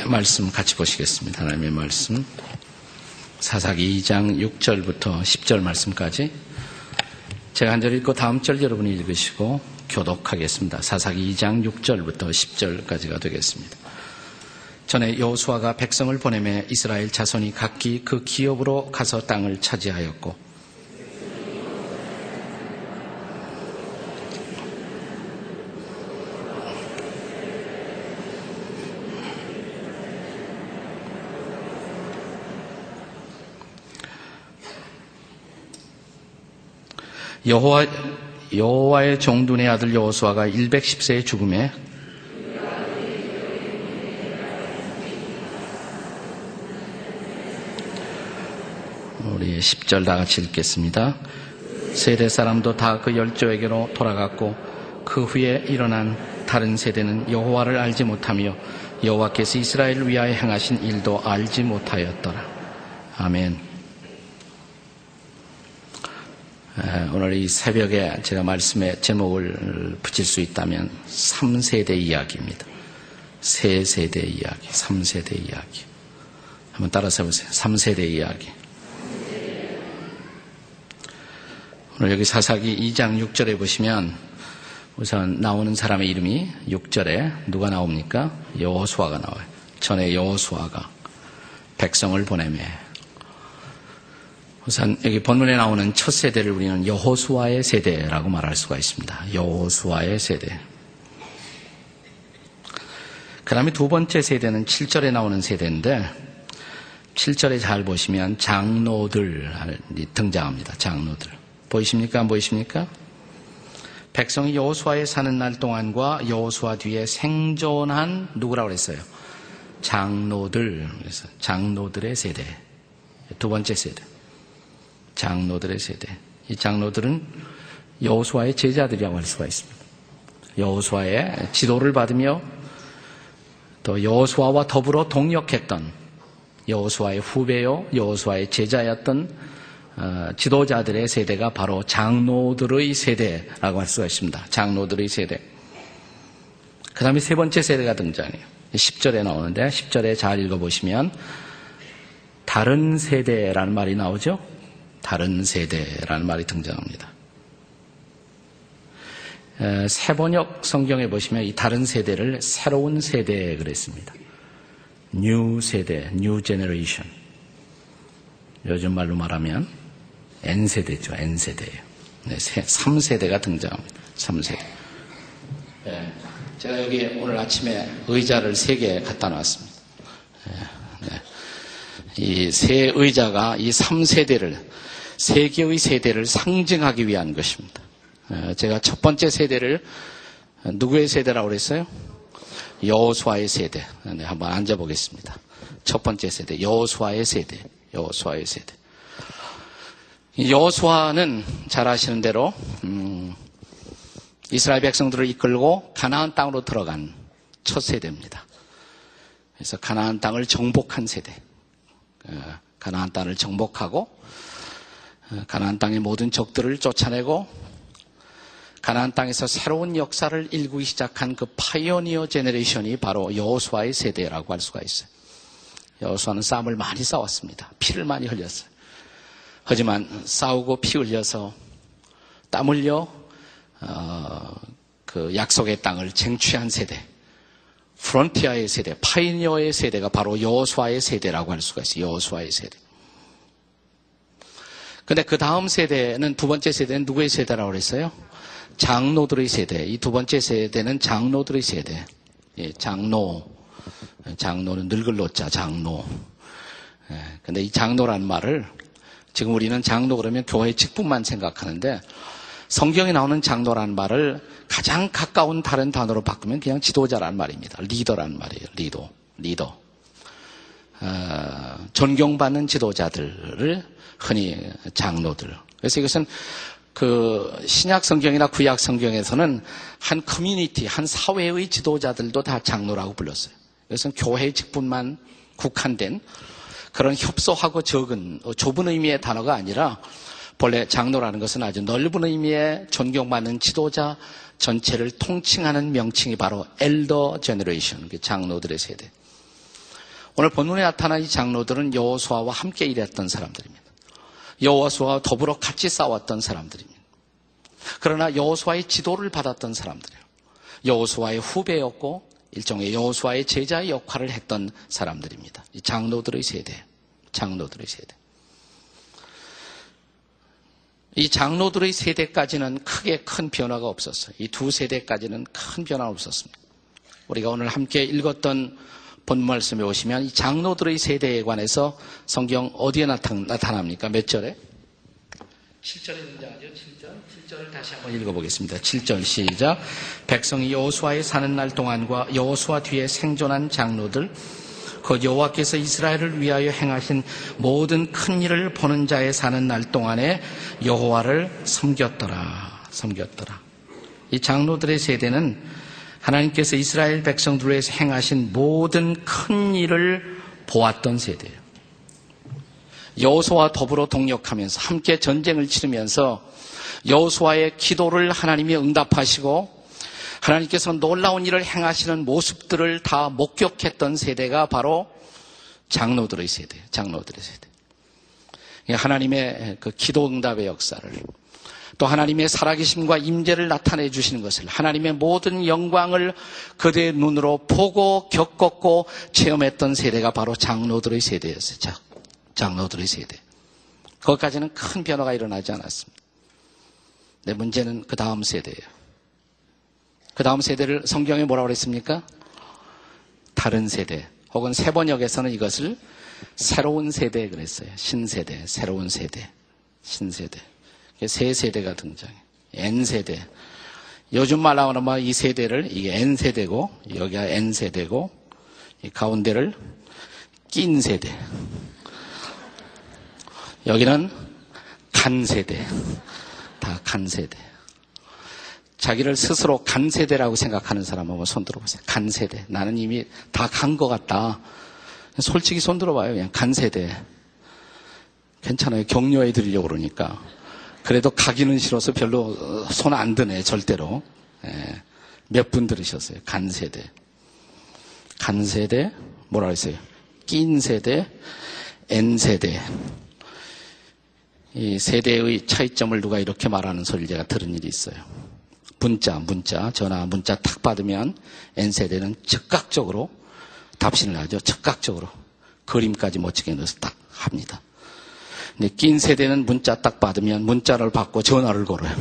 말씀 같이 보시겠습니다. 하나님의 말씀. 사사기 2장 6절부터 10절 말씀까지 제가 한 절 읽고 다음 절 여러분이 읽으시고 교독하겠습니다. 사사기 2장 6절부터 10절까지가 되겠습니다. 전에 여호수아가 백성을 보내매 이스라엘 자손이 각기 그 기업으로 가서 땅을 차지하였고 여호와 여호와의 종둔의 아들 여호수아가 110세의 죽음에 우리 10절 다 같이 읽겠습니다. 세대 사람도 다 그 열조에게로 돌아갔고 그 후에 일어난 다른 세대는 여호와를 알지 못하며 여호와께서 이스라엘을 위하여 행하신 일도 알지 못하였더라. 아멘. 오늘 이 새벽에 제가 말씀의 제목을 붙일 수 있다면 3세대 이야기입니다. 세 세대 이야기, 3세대 이야기. 한번 따라서 해보세요. 3세대 이야기. 오늘 여기 사사기 2장 6절에 보시면 우선 나오는 사람의 이름이 6절에 누가 나옵니까? 여호수아가 나와요. 전에 여호수아가 백성을 보내매 우선 여기 본문에 나오는 첫 세대를 우리는 여호수아의 세대라고 말할 수가 있습니다. 여호수아의 세대. 그 다음에 두 번째 세대는 7절에 나오는 세대인데 7절에 잘 보시면 장로들이 등장합니다. 장로들. 보이십니까? 안 보이십니까? 백성이 여호수아에 사는 날 동안과 여호수아 뒤에 생존한 누구라고 그랬어요? 장로들. 장로들의 세대. 두 번째 세대. 장로들의 세대. 이 장로들은 여호수아의 제자들이라고 할 수가 있습니다. 여호수아의 지도를 받으며 또 여호수아와 더불어 동역했던 여호수아의 후배요, 여호수아의 제자였던 어, 지도자들의 세대가 바로 장로들의 세대라고 할 수가 있습니다. 장로들의 세대. 그 다음에 세 번째 세대가 등장해요. 10절에 나오는데 10절에 잘 읽어보시면 다른 세대라는 말이 나오죠. 다른 세대라는 말이 등장합니다. 세번역 성경에 보시면 이 다른 세대를 새로운 세대 그랬습니다. new 세대, new generation. 요즘 말로 말하면 N세대죠. N세대예요. 네, 3세대가 등장합니다. 3세대. 네, 제가 여기 오늘 아침에 의자를 3개 갖다 놨습니다. 네, 이 세 의자가 이 3세대를 세 개의 세대를 상징하기 위한 것입니다. 제가 첫 번째 세대를 누구의 세대라고 그랬어요? 여호수아의 세대. 네, 한번 앉아보겠습니다. 첫 번째 세대, 여호수아의 세대, 여호수아의 세대. 여호수아는 잘 아시는 대로 음, 이스라엘 백성들을 이끌고 가나안 땅으로 들어간 첫 세대입니다. 그래서 가나안 땅을 정복한 세대. 가나안 땅을 정복하고 가나안 땅의 모든 적들을 쫓아내고 가나안 땅에서 새로운 역사를 일구기 시작한 그 파이오니어 제네레이션이 바로 여호수아의 세대라고 할 수가 있어요. 여호수아는 싸움을 많이 싸웠습니다. 피를 많이 흘렸어요. 하지만 싸우고 피 흘려서 땀 흘려 어, 그 약속의 땅을 쟁취한 세대, frontier의 세대, pioneer의 세대가 바로 여호수아의 세대라고 할 수가 있어요. 여호수아의 세대. 근데 그 다음 세대는 두 번째 세대는 누구의 세대라고 그랬어요? 장로들의 세대. 이 두 번째 세대는 장로들의 세대. 예, 장로. 장로는 늙을 노자 장로. 예, 근데 이 장로라는 말을 지금 우리는 장로 그러면 교회 직분만 생각하는데 성경에 나오는 장로라는 말을 가장 가까운 다른 단어로 바꾸면 그냥 지도자라는 말입니다. 리더라는 말이에요. 리더. 리더. 어, 존경받는 지도자들을 흔히 장로들. 그래서 이것은 그 신약 성경이나 구약 성경에서는 한 커뮤니티, 한 사회의 지도자들도 다 장로라고 불렀어요. 이것은 교회 직분만 국한된 그런 협소하고 적은 어, 좁은 의미의 단어가 아니라 본래 장로라는 것은 아주 넓은 의미의 존경받는 지도자 전체를 통칭하는 명칭이 바로 elder generation, 장로들의 세대. 오늘 본문에 나타난 이 장로들은 여호수아와 함께 일했던 사람들입니다. 여호수아와 더불어 같이 싸웠던 사람들입니다. 그러나 여호수아의 지도를 받았던 사람들이에요. 여호수아의 후배였고 일종의 여호수아의 제자의 역할을 했던 사람들입니다. 이 장로들의 세대, 장로들의 세대. 이 장로들의 세대까지는 크게 큰 변화가 없었어요. 이 두 세대까지는 큰 변화가 없었습니다. 우리가 오늘 함께 읽었던 본 말씀에 오시면 이 장로들의 세대에 관해서 성경 어디에 나타납니까? 몇 절에? 7절에 등장하죠. 7절. 7절을 다시 한번 읽어보겠습니다. 7절 시작. 백성이 여호수아에 사는 날 동안과 여호수아 뒤에 생존한 장로들 그 여호와께서 이스라엘을 위하여 행하신 모든 큰 일을 보는 자의 사는 날 동안에 여호와를 섬겼더라. 섬겼더라. 이 장로들의 세대는 하나님께서 이스라엘 백성들을 위해서 행하신 모든 큰 일을 보았던 세대예요. 여호수와 더불어 동력하면서 함께 전쟁을 치르면서 여호수아의 기도를 하나님이 응답하시고 하나님께서 놀라운 일을 행하시는 모습들을 다 목격했던 세대가 바로 장로들의 세대, 장로들의 세대. 하나님의 그 기도 응답의 역사를 또 하나님의 살아계심과 임재를 나타내 주시는 것을 하나님의 모든 영광을 그대의 눈으로 보고 겪었고 체험했던 세대가 바로 장로들의 세대였어요. 장로들의 세대. 그것까지는 큰 변화가 일어나지 않았습니다. 내 문제는 그 다음 세대예요. 그 다음 세대를 성경에 뭐라고 그랬습니까? 다른 세대. 혹은 세번역에서는 이것을 새로운 세대 그랬어요. 신세대, 새로운 세대, 신세대. 세 세대가 등장해. N세대. 요즘 말로 하면 이 세대를 이게 N세대고 여기가 N세대고 이 가운데를 낀 세대. 여기는 간 세대. 다 간 세대. 자기를 스스로 간 세대라고 생각하는 사람 한번 손 들어보세요. 간 세대. 나는 이미 다 간 것 같다. 솔직히 손 들어봐요. 그냥 간 세대. 괜찮아요. 격려해 드리려고 그러니까. 그래도 가기는 싫어서 별로 손 안 드네, 절대로. 예. 몇분 들으셨어요? 간세대. 간세대, 뭐라 그랬어요? 낀 세대, N세대. 이 세대의 차이점을 누가 이렇게 말하는 소리를 제가 들은 일이 있어요. 문자, 문자, 전화, 문자 탁 받으면 N세대는 즉각적으로 답신을 하죠. 즉각적으로. 그림까지 멋지게 넣어서 딱 합니다. 근데 낀 세대는 문자 딱 받으면 문자를 받고 전화를 걸어요.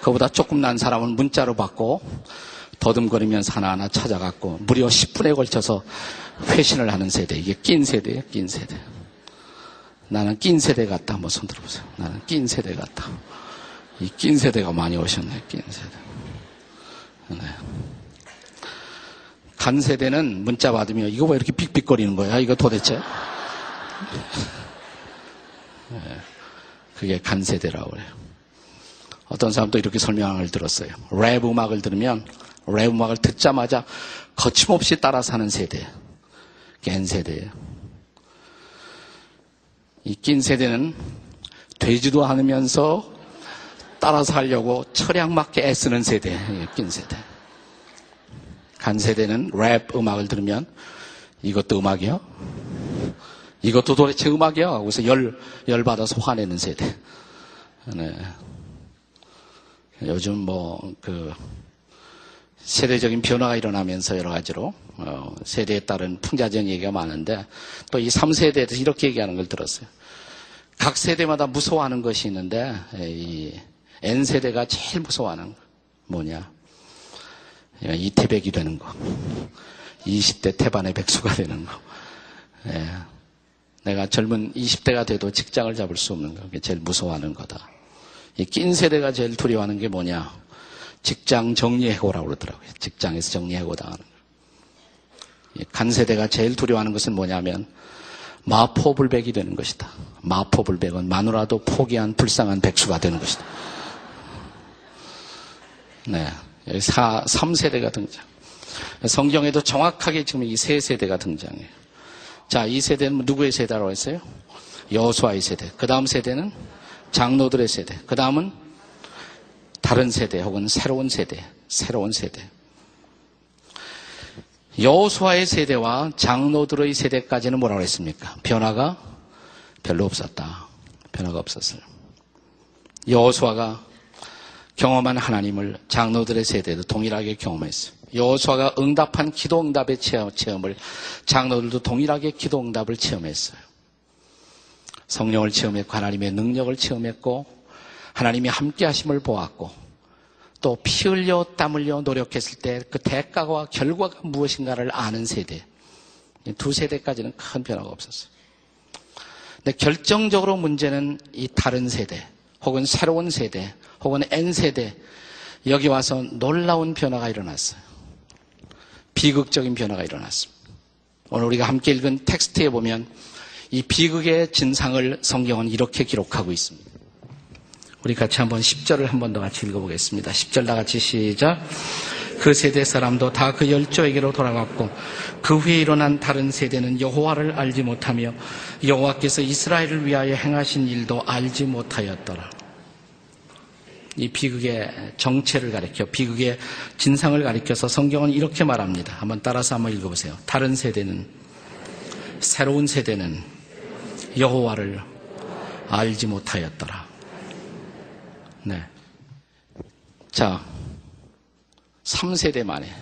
그보다 조금 난 사람은 문자로 받고 더듬거리면서 하나하나 찾아갔고 무려 10분에 걸쳐서 회신을 하는 세대. 이게 낀 세대예요. 낀 세대. 나는 낀 세대 같다. 한번 손 들어보세요. 나는 낀 세대 같다. 이 낀 세대가 많이 오셨네. 낀 세대. 네. 간 세대는 문자 받으면 이거 왜 이렇게 삑삑거리는 거야? 이거 도대체? 네. 그게 간 세대라고 그래요. 어떤 사람도 이렇게 설명을 들었어요. 랩 음악을 들으면 랩 음악을 듣자마자 거침없이 따라 사는 세대. 겐 세대예요. 이 낀 세대는 되지도 않으면서 따라 살려고 철양 맞게 애쓰는 세대. 낀 세대. 간 세대는 랩 음악을 들으면 이것도 음악이야? 이것도 도대체 음악이야? 하고서 열, 열받아서 화내는 세대. 네. 요즘 뭐, 그, 세대적인 변화가 일어나면서 여러 가지로, 어, 세대에 따른 풍자적 얘기가 많은데, 또 이 3세대에서 이렇게 얘기하는 걸 들었어요. 각 세대마다 무서워하는 것이 있는데, 이 N세대가 제일 무서워하는 거. 뭐냐? 이태백이 되는 거. 20대 태반의 백수가 되는 거. 예. 내가 젊은 20대가 돼도 직장을 잡을 수 없는 거. 그게 제일 무서워하는 거다. 이 낀 세대가 제일 두려워하는 게 뭐냐? 직장 정리해고라고 그러더라고요. 직장에서 정리해고 당하는 거. 간 세대가 제일 두려워하는 것은 뭐냐면 마포불백이 되는 것이다. 마포불백은 마누라도 포기한 불쌍한 백수가 되는 것이다. 네. 4, 3세대가 등장. 성경에도 정확하게 지금 이 세 세대가 등장해요. 자, 이 세대는 누구의 세대라고 했어요? 여수아의 세대. 그 다음 세대는 장로들의 세대. 그 다음은 다른 세대 혹은 새로운 세대. 새로운 세대. 여호수아의 세대와 장로들의 세대까지는 뭐라고 했습니까? 변화가 별로 없었다. 변화가 없었어요. 여호수아가 경험한 하나님을 장로들의 세대도 동일하게 경험했어요. 여호수아가 응답한 기도 응답의 체험을 장로들도 동일하게 기도 응답을 체험했어요. 성령을 체험했고 하나님의 능력을 체험했고 하나님이 함께 하심을 보았고 또 피 흘려 땀 흘려 노력했을 때 그 대가와 결과가 무엇인가를 아는 세대. 두 세대까지는 큰 변화가 없었어요. 근데 결정적으로 문제는 이 다른 세대, 혹은 새로운 세대, 혹은 N세대, 여기 와서 놀라운 변화가 일어났어요. 비극적인 변화가 일어났습니다. 오늘 우리가 함께 읽은 텍스트에 보면 이 비극의 진상을 성경은 이렇게 기록하고 있습니다. 우리 같이 한번 10절을 한번 더 같이 읽어보겠습니다. 10절 다 같이 시작. 그 세대 사람도 다 그 열조에게로 돌아갔고 그 후에 일어난 다른 세대는 여호와를 알지 못하며 여호와께서 이스라엘을 위하여 행하신 일도 알지 못하였더라. 이 비극의 정체를 가리켜 비극의 진상을 가리켜서 성경은 이렇게 말합니다. 한번 따라서 한번 읽어보세요. 다른 세대는 새로운 세대는 여호와를 알지 못하였더라. 네. 자, 3세대 만에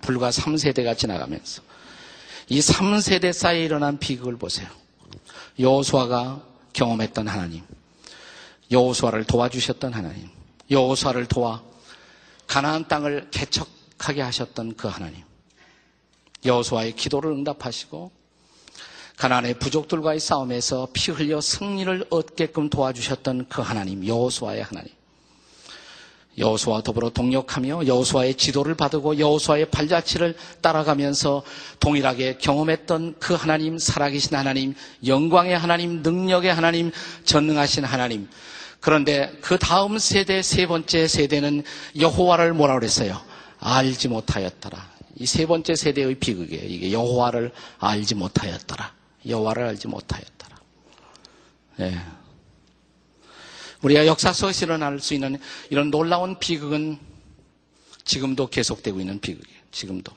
불과 3세대가 지나가면서 이 3세대 사이에 일어난 비극을 보세요. 여호수아가 경험했던 하나님, 여호수아를 도와주셨던 하나님, 여호수아를 도와 가나안 땅을 개척하게 하셨던 그 하나님. 여호수아의 기도를 응답하시고 가나안의 부족들과의 싸움에서 피 흘려 승리를 얻게끔 도와주셨던 그 하나님, 여호수아의 하나님. 여호수아와 더불어 동력하며 여호수아의 지도를 받고 여호수아의 발자취를 따라가면서 동일하게 경험했던 그 하나님, 살아계신 하나님, 영광의 하나님, 능력의 하나님, 전능하신 하나님. 그런데 그 다음 세대 세 번째 세대는 여호와를 뭐라 그랬어요? 알지 못하였더라. 이 세 번째 세대의 비극이에요. 이게 여호와를 알지 못하였더라. 여호와를 알지 못하였더라. 네. 우리가 역사 속에서 일어날 수 있는 이런 놀라운 비극은 지금도 계속되고 있는 비극이에요. 지금도.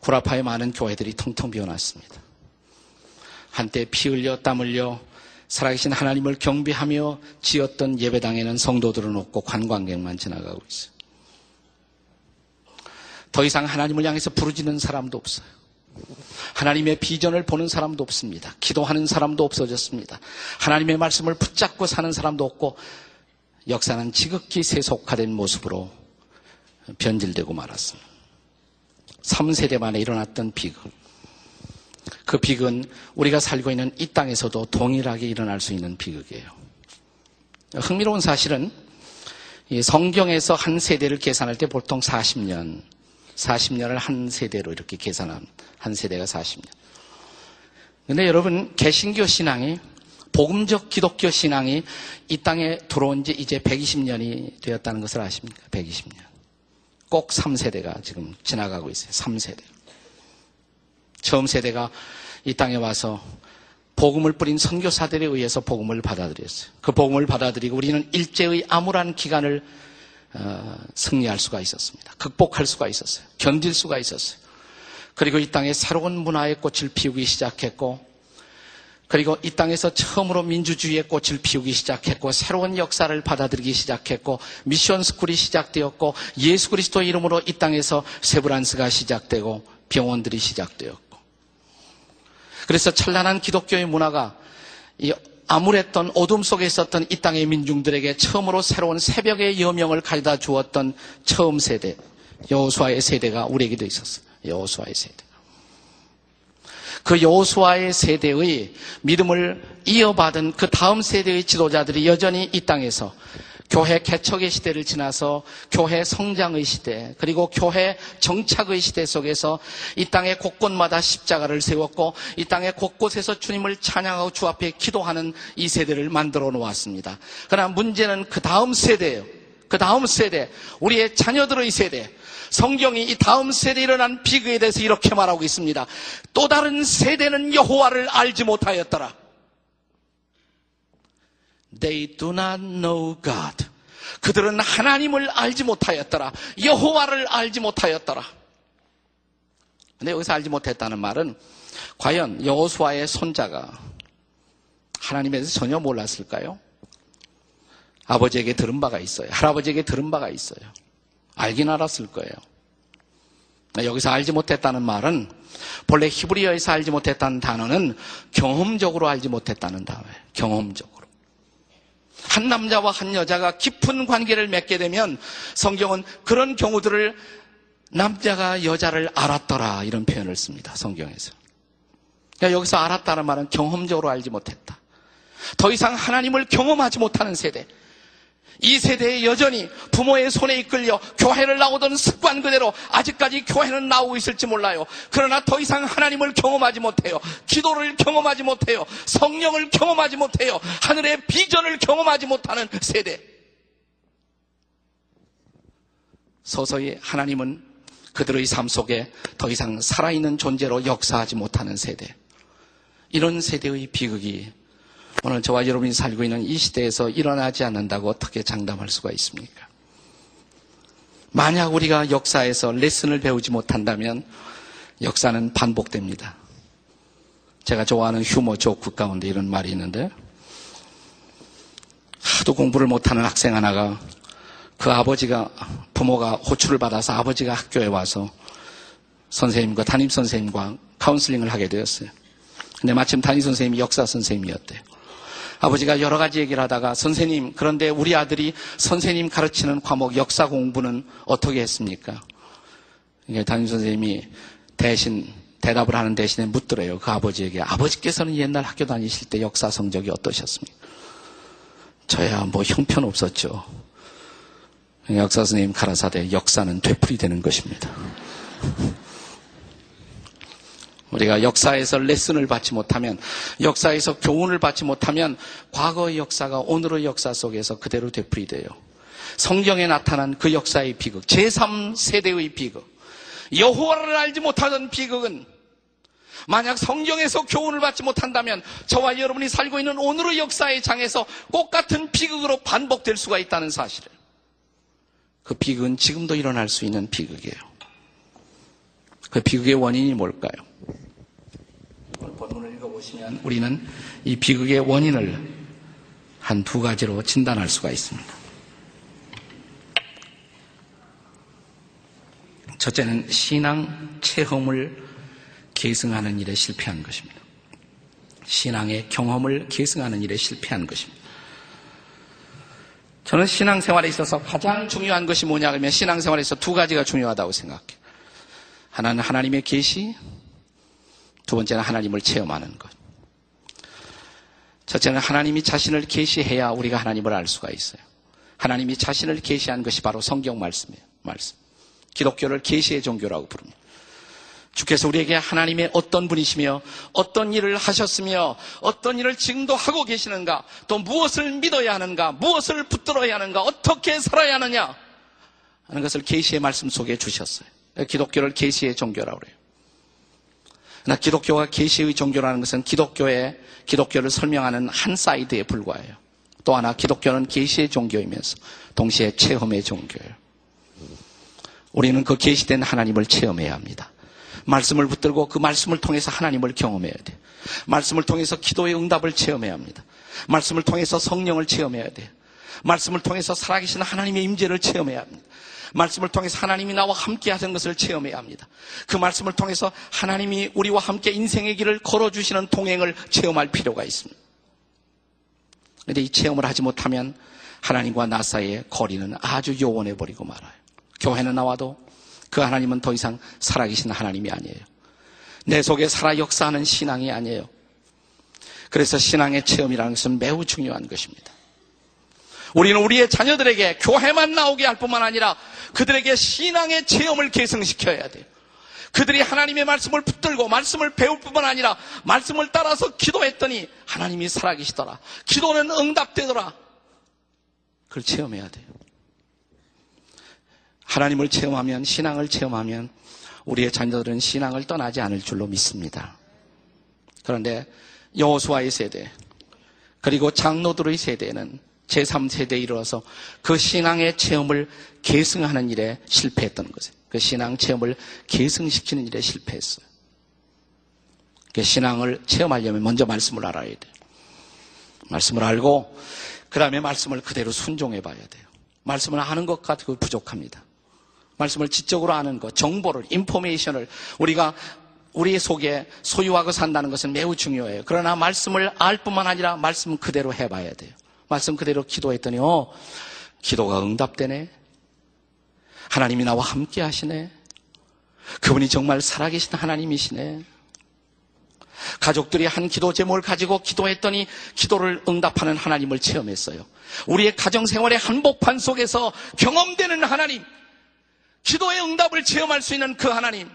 구라파의 많은 교회들이 텅텅 비어났습니다. 한때 피 흘려 땀 흘려 살아계신 하나님을 경배하며 지었던 예배당에는 성도들은 없고 관광객만 지나가고 있어요. 더 이상 하나님을 향해서 부르짖는 사람도 없어요. 하나님의 비전을 보는 사람도 없습니다. 기도하는 사람도 없어졌습니다. 하나님의 말씀을 붙잡고 사는 사람도 없고 역사는 지극히 세속화된 모습으로 변질되고 말았습니다. 3세대 만에 일어났던 비극. 그 비극은 우리가 살고 있는 이 땅에서도 동일하게 일어날 수 있는 비극이에요. 흥미로운 사실은 성경에서 한 세대를 계산할 때 보통 40년, 40년을 한 세대로 이렇게 계산한 한 세대가 40년. 근데 여러분 개신교 신앙이 복음적 기독교 신앙이 이 땅에 들어온 지 이제 120년이 되었다는 것을 아십니까? 120년. 꼭 3세대가 지금 지나가고 있어요. 3세대. 처음 세대가 이 땅에 와서 복음을 뿌린 선교사들에 의해서 복음을 받아들였어요. 그 복음을 받아들이고 우리는 일제의 암울한 기간을 어, 승리할 수가 있었습니다. 극복할 수가 있었어요. 견딜 수가 있었어요. 그리고 이 땅에 새로운 문화의 꽃을 피우기 시작했고, 그리고 이 땅에서 처음으로 민주주의의 꽃을 피우기 시작했고, 새로운 역사를 받아들이기 시작했고, 미션 스쿨이 시작되었고, 예수 그리스도 이름으로 이 땅에서 세브란스가 시작되고, 병원들이 시작되었고, 그래서 찬란한 기독교의 문화가 이 암울했던 어둠 속에 있었던 이 땅의 민중들에게 처음으로 새로운 새벽의 여명을 가져다 주었던 처음 세대 여호수아의 세대가 우리에게도 있었어요. 여호수아의 세대. 그 여호수아의 세대의 믿음을 이어받은 그 다음 세대의 지도자들이 여전히 이 땅에서 교회 개척의 시대를 지나서 교회 성장의 시대, 그리고 교회 정착의 시대 속에서 이 땅의 곳곳마다 십자가를 세웠고 이 땅의 곳곳에서 주님을 찬양하고 주 앞에 기도하는 이 세대를 만들어 놓았습니다. 그러나 문제는 그 다음 세대예요. 그 다음 세대, 우리의 자녀들의 세대, 성경이 이 다음 세대에 일어난 비극에 대해서 이렇게 말하고 있습니다. 또 다른 세대는 여호와를 알지 못하였더라. They do not know God. 그들은 하나님을 알지 못하였더라. 여호와를 알지 못하였더라. 근데 여기서 알지 못했다는 말은 과연 여호수아의 손자가 하나님에 대해서 전혀 몰랐을까요? 아버지에게 들은 바가 있어요. 할아버지에게 들은 바가 있어요. 알긴 알았을 거예요. 여기서 알지 못했다는 말은 본래 히브리어에서 알지 못했다는 단어는 경험적으로 알지 못했다는 단어예요. 경험적으로. 한 남자와 한 여자가 깊은 관계를 맺게 되면 성경은 그런 경우들을 남자가 여자를 알았더라 이런 표현을 씁니다. 성경에서. 그러니까 여기서 알았다는 말은 경험적으로 알지 못했다. 더 이상 하나님을 경험하지 못하는 세대. 이 세대에 여전히 부모의 손에 이끌려 교회를 나오던 습관 그대로 아직까지 교회는 나오고 있을지 몰라요. 그러나 더 이상 하나님을 경험하지 못해요. 기도를 경험하지 못해요. 성령을 경험하지 못해요. 하늘의 비전을 경험하지 못하는 세대. 서서히 하나님은 그들의 삶 속에 더 이상 살아있는 존재로 역사하지 못하는 세대. 이런 세대의 비극이 오늘 저와 여러분이 살고 있는 이 시대에서 일어나지 않는다고 어떻게 장담할 수가 있습니까? 만약 우리가 역사에서 레슨을 배우지 못한다면 역사는 반복됩니다. 제가 좋아하는 휴머 조크 가운데 이런 말이 있는데 하도 공부를 못하는 학생 하나가 그 아버지가 부모가 호출을 받아서 아버지가 학교에 와서 선생님과 담임 선생님과 카운슬링을 하게 되었어요. 근데 마침 담임 선생님이 역사 선생님이었대요. 아버지가 여러 가지 얘기를 하다가 선생님, 그런데 우리 아들이 선생님 가르치는 과목 역사 공부는 어떻게 했습니까? 담임 선생님이 대신 대답을 하는 대신에 묻더래요. 그 아버지에게. 아버지께서는 옛날 학교 다니실 때 역사 성적이 어떠셨습니까? 저야 뭐 형편 없었죠. 역사 선생님 가라사대 역사는 되풀이 되는 것입니다. 우리가 역사에서 레슨을 받지 못하면, 역사에서 교훈을 받지 못하면, 과거의 역사가 오늘의 역사 속에서 그대로 되풀이돼요. 성경에 나타난 그 역사의 비극, 제3세대의 비극, 여호와를 알지 못하던 비극은 만약 성경에서 교훈을 받지 못한다면 저와 여러분이 살고 있는 오늘의 역사의 장에서 똑같은 비극으로 반복될 수가 있다는 사실을. 그 비극은 지금도 일어날 수 있는 비극이에요. 그 비극의 원인이 뭘까요? 오늘 본문을 읽어보시면 우리는 이 비극의 원인을 한 두 가지로 진단할 수가 있습니다. 첫째는 신앙 체험을 계승하는 일에 실패한 것입니다. 신앙의 경험을 계승하는 일에 실패한 것입니다. 저는 신앙생활에 있어서 가장 중요한 것이 뭐냐 하면 신앙생활에서 두 가지가 중요하다고 생각해요. 하나는 하나님의 계시, 두 번째는 하나님을 체험하는 것. 첫째는 하나님이 자신을 계시해야 우리가 하나님을 알 수가 있어요. 하나님이 자신을 계시한 것이 바로 성경 말씀이에요. 말씀. 기독교를 계시의 종교라고 부릅니다. 주께서 우리에게 하나님의 어떤 분이시며 어떤 일을 하셨으며 어떤 일을 지금도 하고 계시는가 또 무엇을 믿어야 하는가 무엇을 붙들어야 하는가 어떻게 살아야 하느냐 하는 것을 계시의 말씀 속에 주셨어요. 기독교를 계시의 종교라고 그래요. 그러나 기독교가 계시의 종교라는 것은 기독교의 기독교를 설명하는 한 사이드에 불과해요. 또 하나 기독교는 계시의 종교이면서 동시에 체험의 종교예요. 우리는 그 계시된 하나님을 체험해야 합니다. 말씀을 붙들고 그 말씀을 통해서 하나님을 경험해야 돼. 말씀을 통해서 기도의 응답을 체험해야 합니다. 말씀을 통해서 성령을 체험해야 돼. 말씀을 통해서 살아계신 하나님의 임재를 체험해야 합니다. 말씀을 통해서 하나님이 나와 함께 하신 것을 체험해야 합니다. 그 말씀을 통해서 하나님이 우리와 함께 인생의 길을 걸어주시는 동행을 체험할 필요가 있습니다. 그런데 이 체험을 하지 못하면 하나님과 나 사이의 거리는 아주 요원해 버리고 말아요. 교회는 나와도 그 하나님은 더 이상 살아계신 하나님이 아니에요. 내 속에 살아 역사하는 신앙이 아니에요. 그래서 신앙의 체험이라는 것은 매우 중요한 것입니다. 우리는 우리의 자녀들에게 교회만 나오게 할 뿐만 아니라 그들에게 신앙의 체험을 계승시켜야 돼요. 그들이 하나님의 말씀을 붙들고 말씀을 배울 뿐만 아니라 말씀을 따라서 기도했더니 하나님이 살아계시더라. 기도는 응답되더라. 그걸 체험해야 돼요. 하나님을 체험하면 신앙을 체험하면 우리의 자녀들은 신앙을 떠나지 않을 줄로 믿습니다. 그런데 여호수아의 세대 그리고 장로들의 세대는 제3세대에 이르러서 그 신앙의 체험을 계승하는 일에 실패했던 거죠. 그 신앙 체험을 계승시키는 일에 실패했어요. 그 신앙을 체험하려면 먼저 말씀을 알아야 돼요. 말씀을 알고 그 다음에 말씀을 그대로 순종해 봐야 돼요. 말씀을 아는 것 가지고 부족합니다. 말씀을 지적으로 아는 것, 정보를, 인포메이션을 우리가 우리 속에 소유하고 산다는 것은 매우 중요해요. 그러나 말씀을 알 뿐만 아니라 말씀 그대로 해봐야 돼요. 말씀 그대로 기도했더니, 어, 기도가 응답되네. 하나님이 나와 함께 하시네. 그분이 정말 살아계신 하나님이시네. 가족들이 한 기도 제목을 가지고 기도했더니 기도를 응답하는 하나님을 체험했어요. 우리의 가정생활의 한복판 속에서 경험되는 하나님, 기도의 응답을 체험할 수 있는 그 하나님.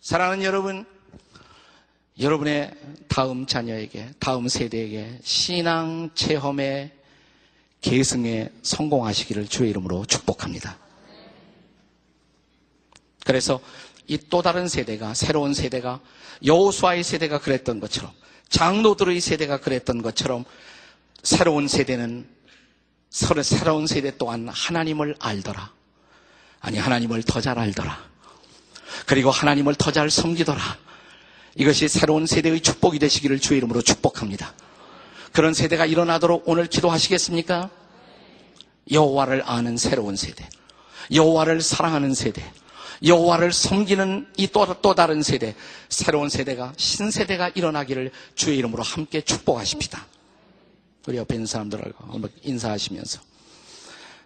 사랑하는 여러분, 여러분의 다음 자녀에게, 다음 세대에게 신앙 체험의 계승에 성공하시기를 주의 이름으로 축복합니다. 그래서 이 또 다른 세대가, 새로운 세대가 여호수아의 세대가 그랬던 것처럼 장로들의 세대가 그랬던 것처럼 새로운 세대는 새로운 세대 또한 하나님을 알더라. 아니 하나님을 더 잘 알더라. 그리고 하나님을 더 잘 섬기더라. 이것이 새로운 세대의 축복이 되시기를 주의 이름으로 축복합니다. 그런 세대가 일어나도록 오늘 기도하시겠습니까? 여호와를 아는 새로운 세대, 여호와를 사랑하는 세대, 여호와를 섬기는 이또또 다른 세대, 새로운 세대가 신세대가 일어나기를 주의 이름으로 함께 축복하십시다. 우리 옆에 있는 사람들하고 인사하시면서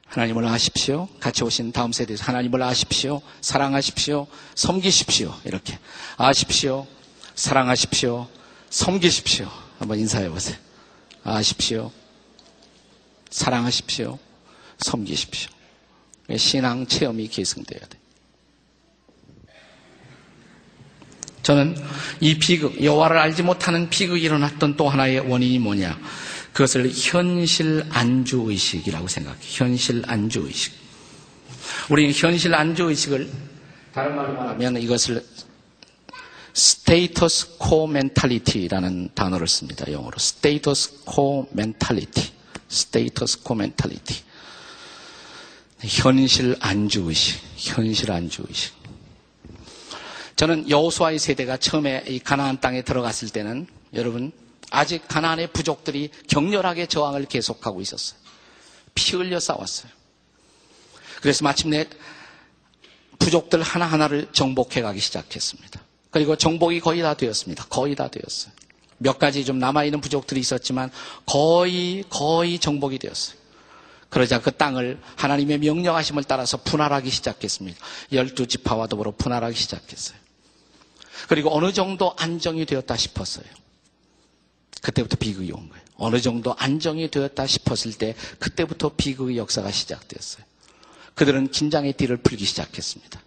하나님을 아십시오. 같이 오신 다음 세대에서 하나님을 아십시오. 사랑하십시오. 섬기십시오. 이렇게 아십시오. 사랑하십시오. 섬기십시오. 한번 인사해 보세요. 아십시오. 사랑하십시오. 섬기십시오. 신앙 체험이 계승돼야 돼. 저는 이 비극, 여호와를 알지 못하는 비극이 일어났던 또 하나의 원인이 뭐냐? 그것을 현실 안주 의식이라고 생각해요. 현실 안주 의식. 우리는 현실 안주 의식을 다른 말로 말하면 이것을 status quo mentality라는 단어를 씁니다. 영어로 status quo mentality. status quo mentality. 현실 안주 의식. 현실 안주 의식. 저는 여호수아의 세대가 처음에 이 가나안 땅에 들어갔을 때는 여러분 아직 가나안의 부족들이 격렬하게 저항을 계속하고 있었어요. 피 흘려 싸웠어요. 그래서 마침내 부족들 하나하나를 정복해 가기 시작했습니다. 그리고 정복이 거의 다 되었습니다. 거의 다 되었어요. 몇 가지 좀 남아있는 부족들이 있었지만 거의, 거의 정복이 되었어요. 그러자 그 땅을 하나님의 명령하심을 따라서 분할하기 시작했습니다. 열두 지파와 더불어 분할하기 시작했어요. 그리고 어느 정도 안정이 되었다 싶었어요. 그때부터 비극이 온 거예요. 어느 정도 안정이 되었다 싶었을 때 그때부터 비극의 역사가 시작되었어요. 그들은 긴장의 띠를 풀기 시작했습니다.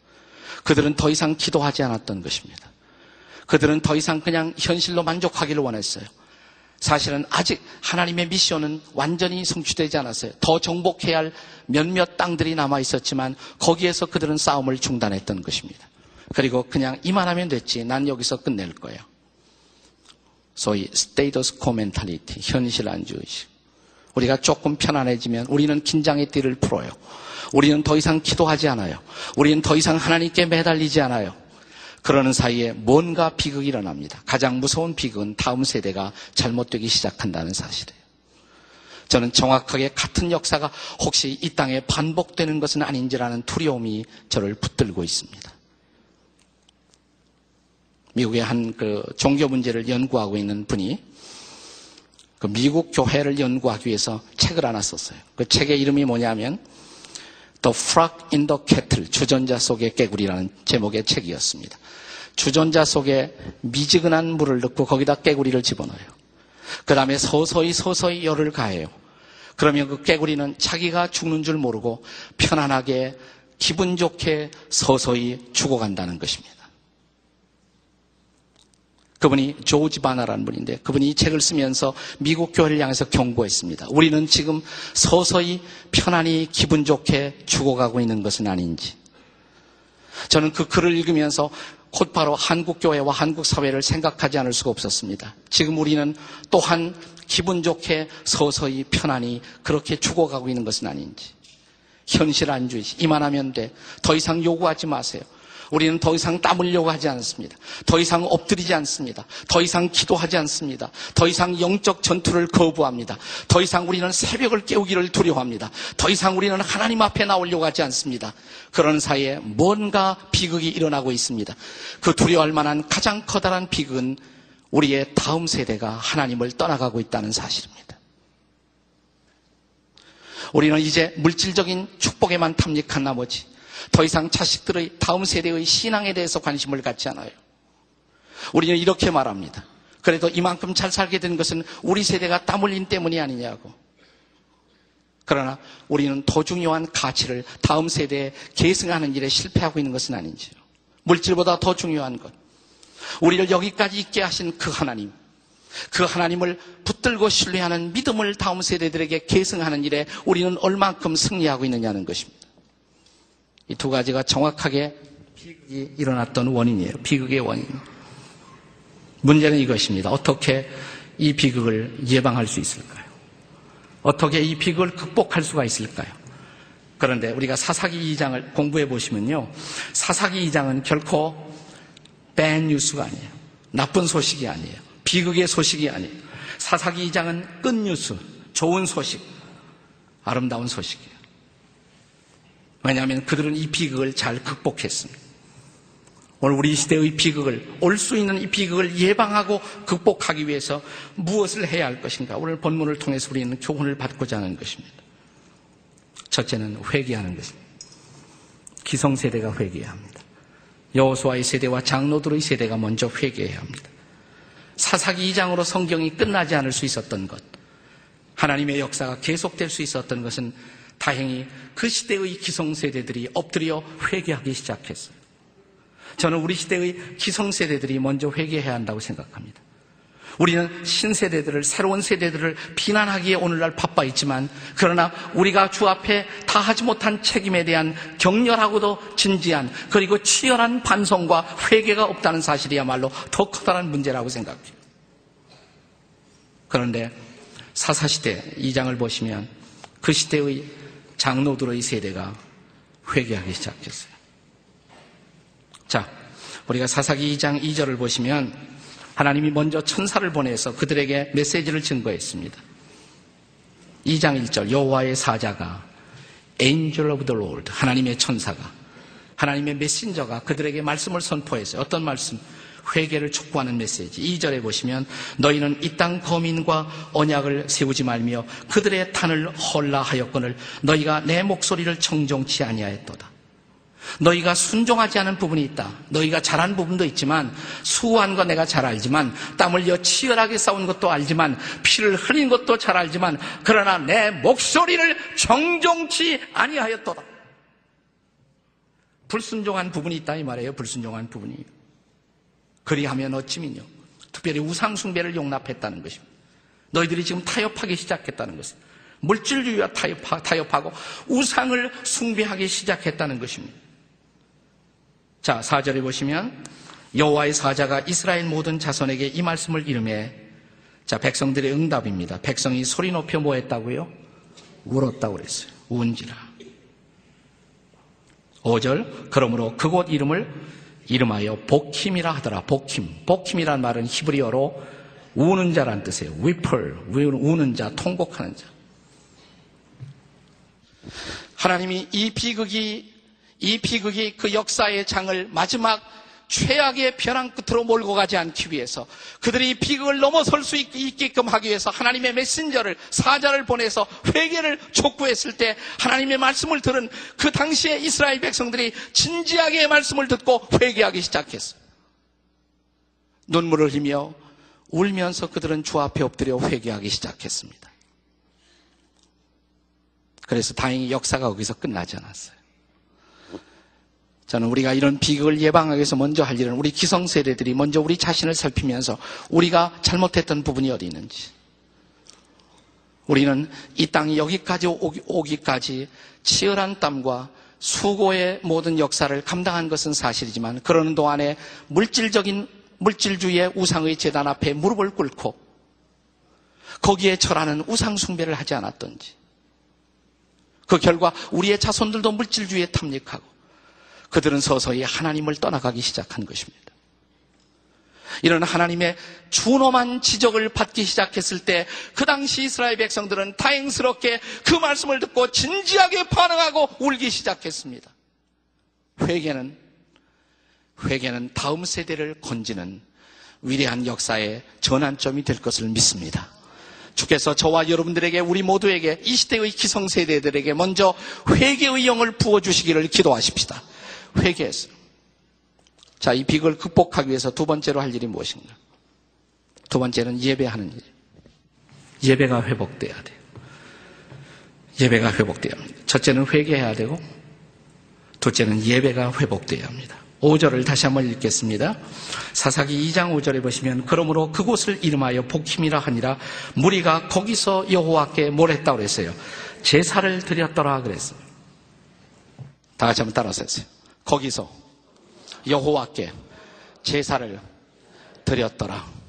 그들은 더 이상 기도하지 않았던 것입니다. 그들은 더 이상 그냥 현실로 만족하기를 원했어요. 사실은 아직 하나님의 미션은 완전히 성취되지 않았어요. 더 정복해야 할 몇몇 땅들이 남아 있었지만 거기에서 그들은 싸움을 중단했던 것입니다. 그리고 그냥 이만하면 됐지. 난 여기서 끝낼 거야. 소위 status quo mentality, 현실 안주의식. 우리가 조금 편안해지면 우리는 긴장의 띠를 풀어요. 우리는 더 이상 기도하지 않아요. 우리는 더 이상 하나님께 매달리지 않아요. 그러는 사이에 뭔가 비극이 일어납니다. 가장 무서운 비극은 다음 세대가 잘못되기 시작한다는 사실이에요. 저는 정확하게 같은 역사가 혹시 이 땅에 반복되는 것은 아닌지라는 두려움이 저를 붙들고 있습니다. 미국의 한 그 종교 문제를 연구하고 있는 분이 그 미국 교회를 연구하기 위해서 책을 하나 썼어요. 그 책의 이름이 뭐냐면 The Frog in the Kettle, 주전자 속의 깨구리라는 제목의 책이었습니다. 주전자 속에 미지근한 물을 넣고 거기다 깨구리를 집어넣어요. 그 다음에 서서히 서서히 열을 가해요. 그러면 그 깨구리는 자기가 죽는 줄 모르고 편안하게 기분 좋게 서서히 죽어간다는 것입니다. 그분이 조지 바나라는 분인데 그분이 이 책을 쓰면서 미국 교회를 향해서 경고했습니다. 우리는 지금 서서히 편안히 기분 좋게 죽어가고 있는 것은 아닌지. 저는 그 글을 읽으면서 곧바로 한국 교회와 한국 사회를 생각하지 않을 수가 없었습니다. 지금 우리는 또한 기분 좋게 서서히 편안히 그렇게 죽어가고 있는 것은 아닌지. 현실 안주의 이만하면 돼. 더 이상 요구하지 마세요. 우리는 더 이상 땀 흘려고 하지 않습니다. 더 이상 엎드리지 않습니다. 더 이상 기도하지 않습니다. 더 이상 영적 전투를 거부합니다. 더 이상 우리는 새벽을 깨우기를 두려워합니다. 더 이상 우리는 하나님 앞에 나오려고 하지 않습니다. 그런 사이에 뭔가 비극이 일어나고 있습니다. 그 두려워할 만한 가장 커다란 비극은 우리의 다음 세대가 하나님을 떠나가고 있다는 사실입니다. 우리는 이제 물질적인 축복에만 탐닉한 나머지 더 이상 자식들의 다음 세대의 신앙에 대해서 관심을 갖지 않아요. 우리는 이렇게 말합니다. 그래도 이만큼 잘 살게 된 것은 우리 세대가 땀 흘린 때문이 아니냐고. 그러나 우리는 더 중요한 가치를 다음 세대에 계승하는 일에 실패하고 있는 것은 아닌지요. 물질보다 더 중요한 것. 우리를 여기까지 있게 하신 그 하나님. 그 하나님을 붙들고 신뢰하는 믿음을 다음 세대들에게 계승하는 일에 우리는 얼만큼 승리하고 있느냐는 것입니다. 이 두 가지가 정확하게 비극이 일어났던 원인이에요. 비극의 원인. 문제는 이것입니다. 어떻게 이 비극을 예방할 수 있을까요? 어떻게 이 비극을 극복할 수가 있을까요? 그런데 우리가 사사기 2장을 공부해 보시면요. 사사기 2장은 결코 밴 뉴스가 아니에요. 나쁜 소식이 아니에요. 비극의 소식이 아니에요. 사사기 2장은 끝 뉴스, 좋은 소식, 아름다운 소식이에요. 왜냐하면 그들은 이 비극을 잘 극복했습니다. 오늘 우리 시대의 비극을, 올 수 있는 이 비극을 예방하고 극복하기 위해서 무엇을 해야 할 것인가? 오늘 본문을 통해서 우리는 교훈을 받고자 하는 것입니다. 첫째는 회개하는 것입니다. 기성세대가 회개해야 합니다. 여호수아의 세대와 장로들의 세대가 먼저 회개해야 합니다. 사사기 2장으로 성경이 끝나지 않을 수 있었던 것, 하나님의 역사가 계속될 수 있었던 것은 다행히 그 시대의 기성세대들이 엎드려 회개하기 시작했어요. 저는 우리 시대의 기성세대들이 먼저 회개해야 한다고 생각합니다. 우리는 신세대들을, 새로운 세대들을 비난하기에 오늘날 바빠 있지만, 그러나 우리가 주 앞에 다 하지 못한 책임에 대한 격렬하고도 진지한, 그리고 치열한 반성과 회개가 없다는 사실이야말로 더 커다란 문제라고 생각해요. 그런데 사사시대 2장을 보시면 그 시대의 장로들의 세대가 회개하기 시작했어요. 자, 우리가 사사기 2장 2절을 보시면 하나님이 먼저 천사를 보내서 그들에게 메시지를 증거했습니다. 2장 1절 여호와의 사자가 Angel of the Lord 하나님의 천사가 하나님의 메신저가 그들에게 말씀을 선포했어요. 어떤 말씀? 회개를 촉구하는 메시지. 2절에 보시면 너희는 이 땅 거민과 언약을 세우지 말며 그들의 탄을 헐라하였거늘 너희가 내 목소리를 청종치 아니하였도다. 너희가 순종하지 않은 부분이 있다. 너희가 잘한 부분도 있지만 수고한 거 내가 잘 알지만 땀 흘려 치열하게 싸운 것도 알지만 피를 흘린 것도 잘 알지만 그러나 내 목소리를 정종치 아니하였도다. 불순종한 부분이 있다 이 말이에요. 불순종한 부분이. 그리하면 어찌민요. 특별히 우상숭배를 용납했다는 것입니다. 너희들이 지금 타협하기 시작했다는 것입니다. 물질주의와 타협하, 고 우상을 숭배하기 시작했다는 것입니다. 자, 4절에 보시면 여호와의 사자가 이스라엘 모든 자손에게 이 말씀을 이름해 자, 백성들의 응답입니다. 백성이 소리 높여 뭐 했다고요? 울었다고 그랬어요. 운지라. 5절 그러므로 그곳 이름을 이름하여 복힘이라 하더라. 복힘. 복힘이란 말은 히브리어로 우는 자란 뜻이에요. 위플, 우는 자, 통곡하는 자. 하나님이 이 비극이 이 비극이 그 역사의 장을 마지막 최악의 벼랑 끝으로 몰고 가지 않기 위해서 그들이 비극을 넘어설 수 있게끔 하기 위해서 하나님의 메신저를 사자를 보내서 회개를 촉구했을 때 하나님의 말씀을 들은 그 당시에 이스라엘 백성들이 진지하게 말씀을 듣고 회개하기 시작했어요. 눈물을 흘리며 울면서 그들은 주 앞에 엎드려 회개하기 시작했습니다. 그래서 다행히 역사가 거기서 끝나지 않았어요. 저는 우리가 이런 비극을 예방하기 위해서 먼저 할 일은 우리 기성세대들이 먼저 우리 자신을 살피면서 우리가 잘못했던 부분이 어디 있는지. 우리는 이 땅이 여기까지 오기 까지 치열한 땀과 수고의 모든 역사를 감당한 것은 사실이지만 그러는 동안에 물질적인 물질주의의 우상의 재단 앞에 무릎을 꿇고 거기에 절하는 우상 숭배를 하지 않았던지 그 결과 우리의 자손들도 물질주의에 탐닉하고 그들은 서서히 하나님을 떠나가기 시작한 것입니다. 이런 하나님의 준엄한 지적을 받기 시작했을 때 그 당시 이스라엘 백성들은 다행스럽게 그 말씀을 듣고 진지하게 반응하고 울기 시작했습니다. 회개는 회개는 다음 세대를 건지는 위대한 역사의 전환점이 될 것을 믿습니다. 주께서 저와 여러분들에게 우리 모두에게 이 시대의 기성세대들에게 먼저 회개의 영을 부어주시기를 기도하십시다. 회개했어. 자, 이 빅을 극복하기 위해서 두 번째로 할 일이 무엇인가? 두 번째는 예배하는 일. 예배가 회복돼야 돼요. 예배가 회복돼야 합니다. 첫째는 회개해야 되고, 둘째는 예배가 회복돼야 합니다. 5절을 다시 한번 읽겠습니다. 사사기 2장 5절에 보시면 그러므로 그곳을 이름하여 복힘이라 하니라 무리가 거기서 여호와께 몰했다 그랬어요. 제사를 드렸더라 그랬어요. 다 같이 한번 따라서 했어요. 거기서 여호와께 제사를 드렸더라.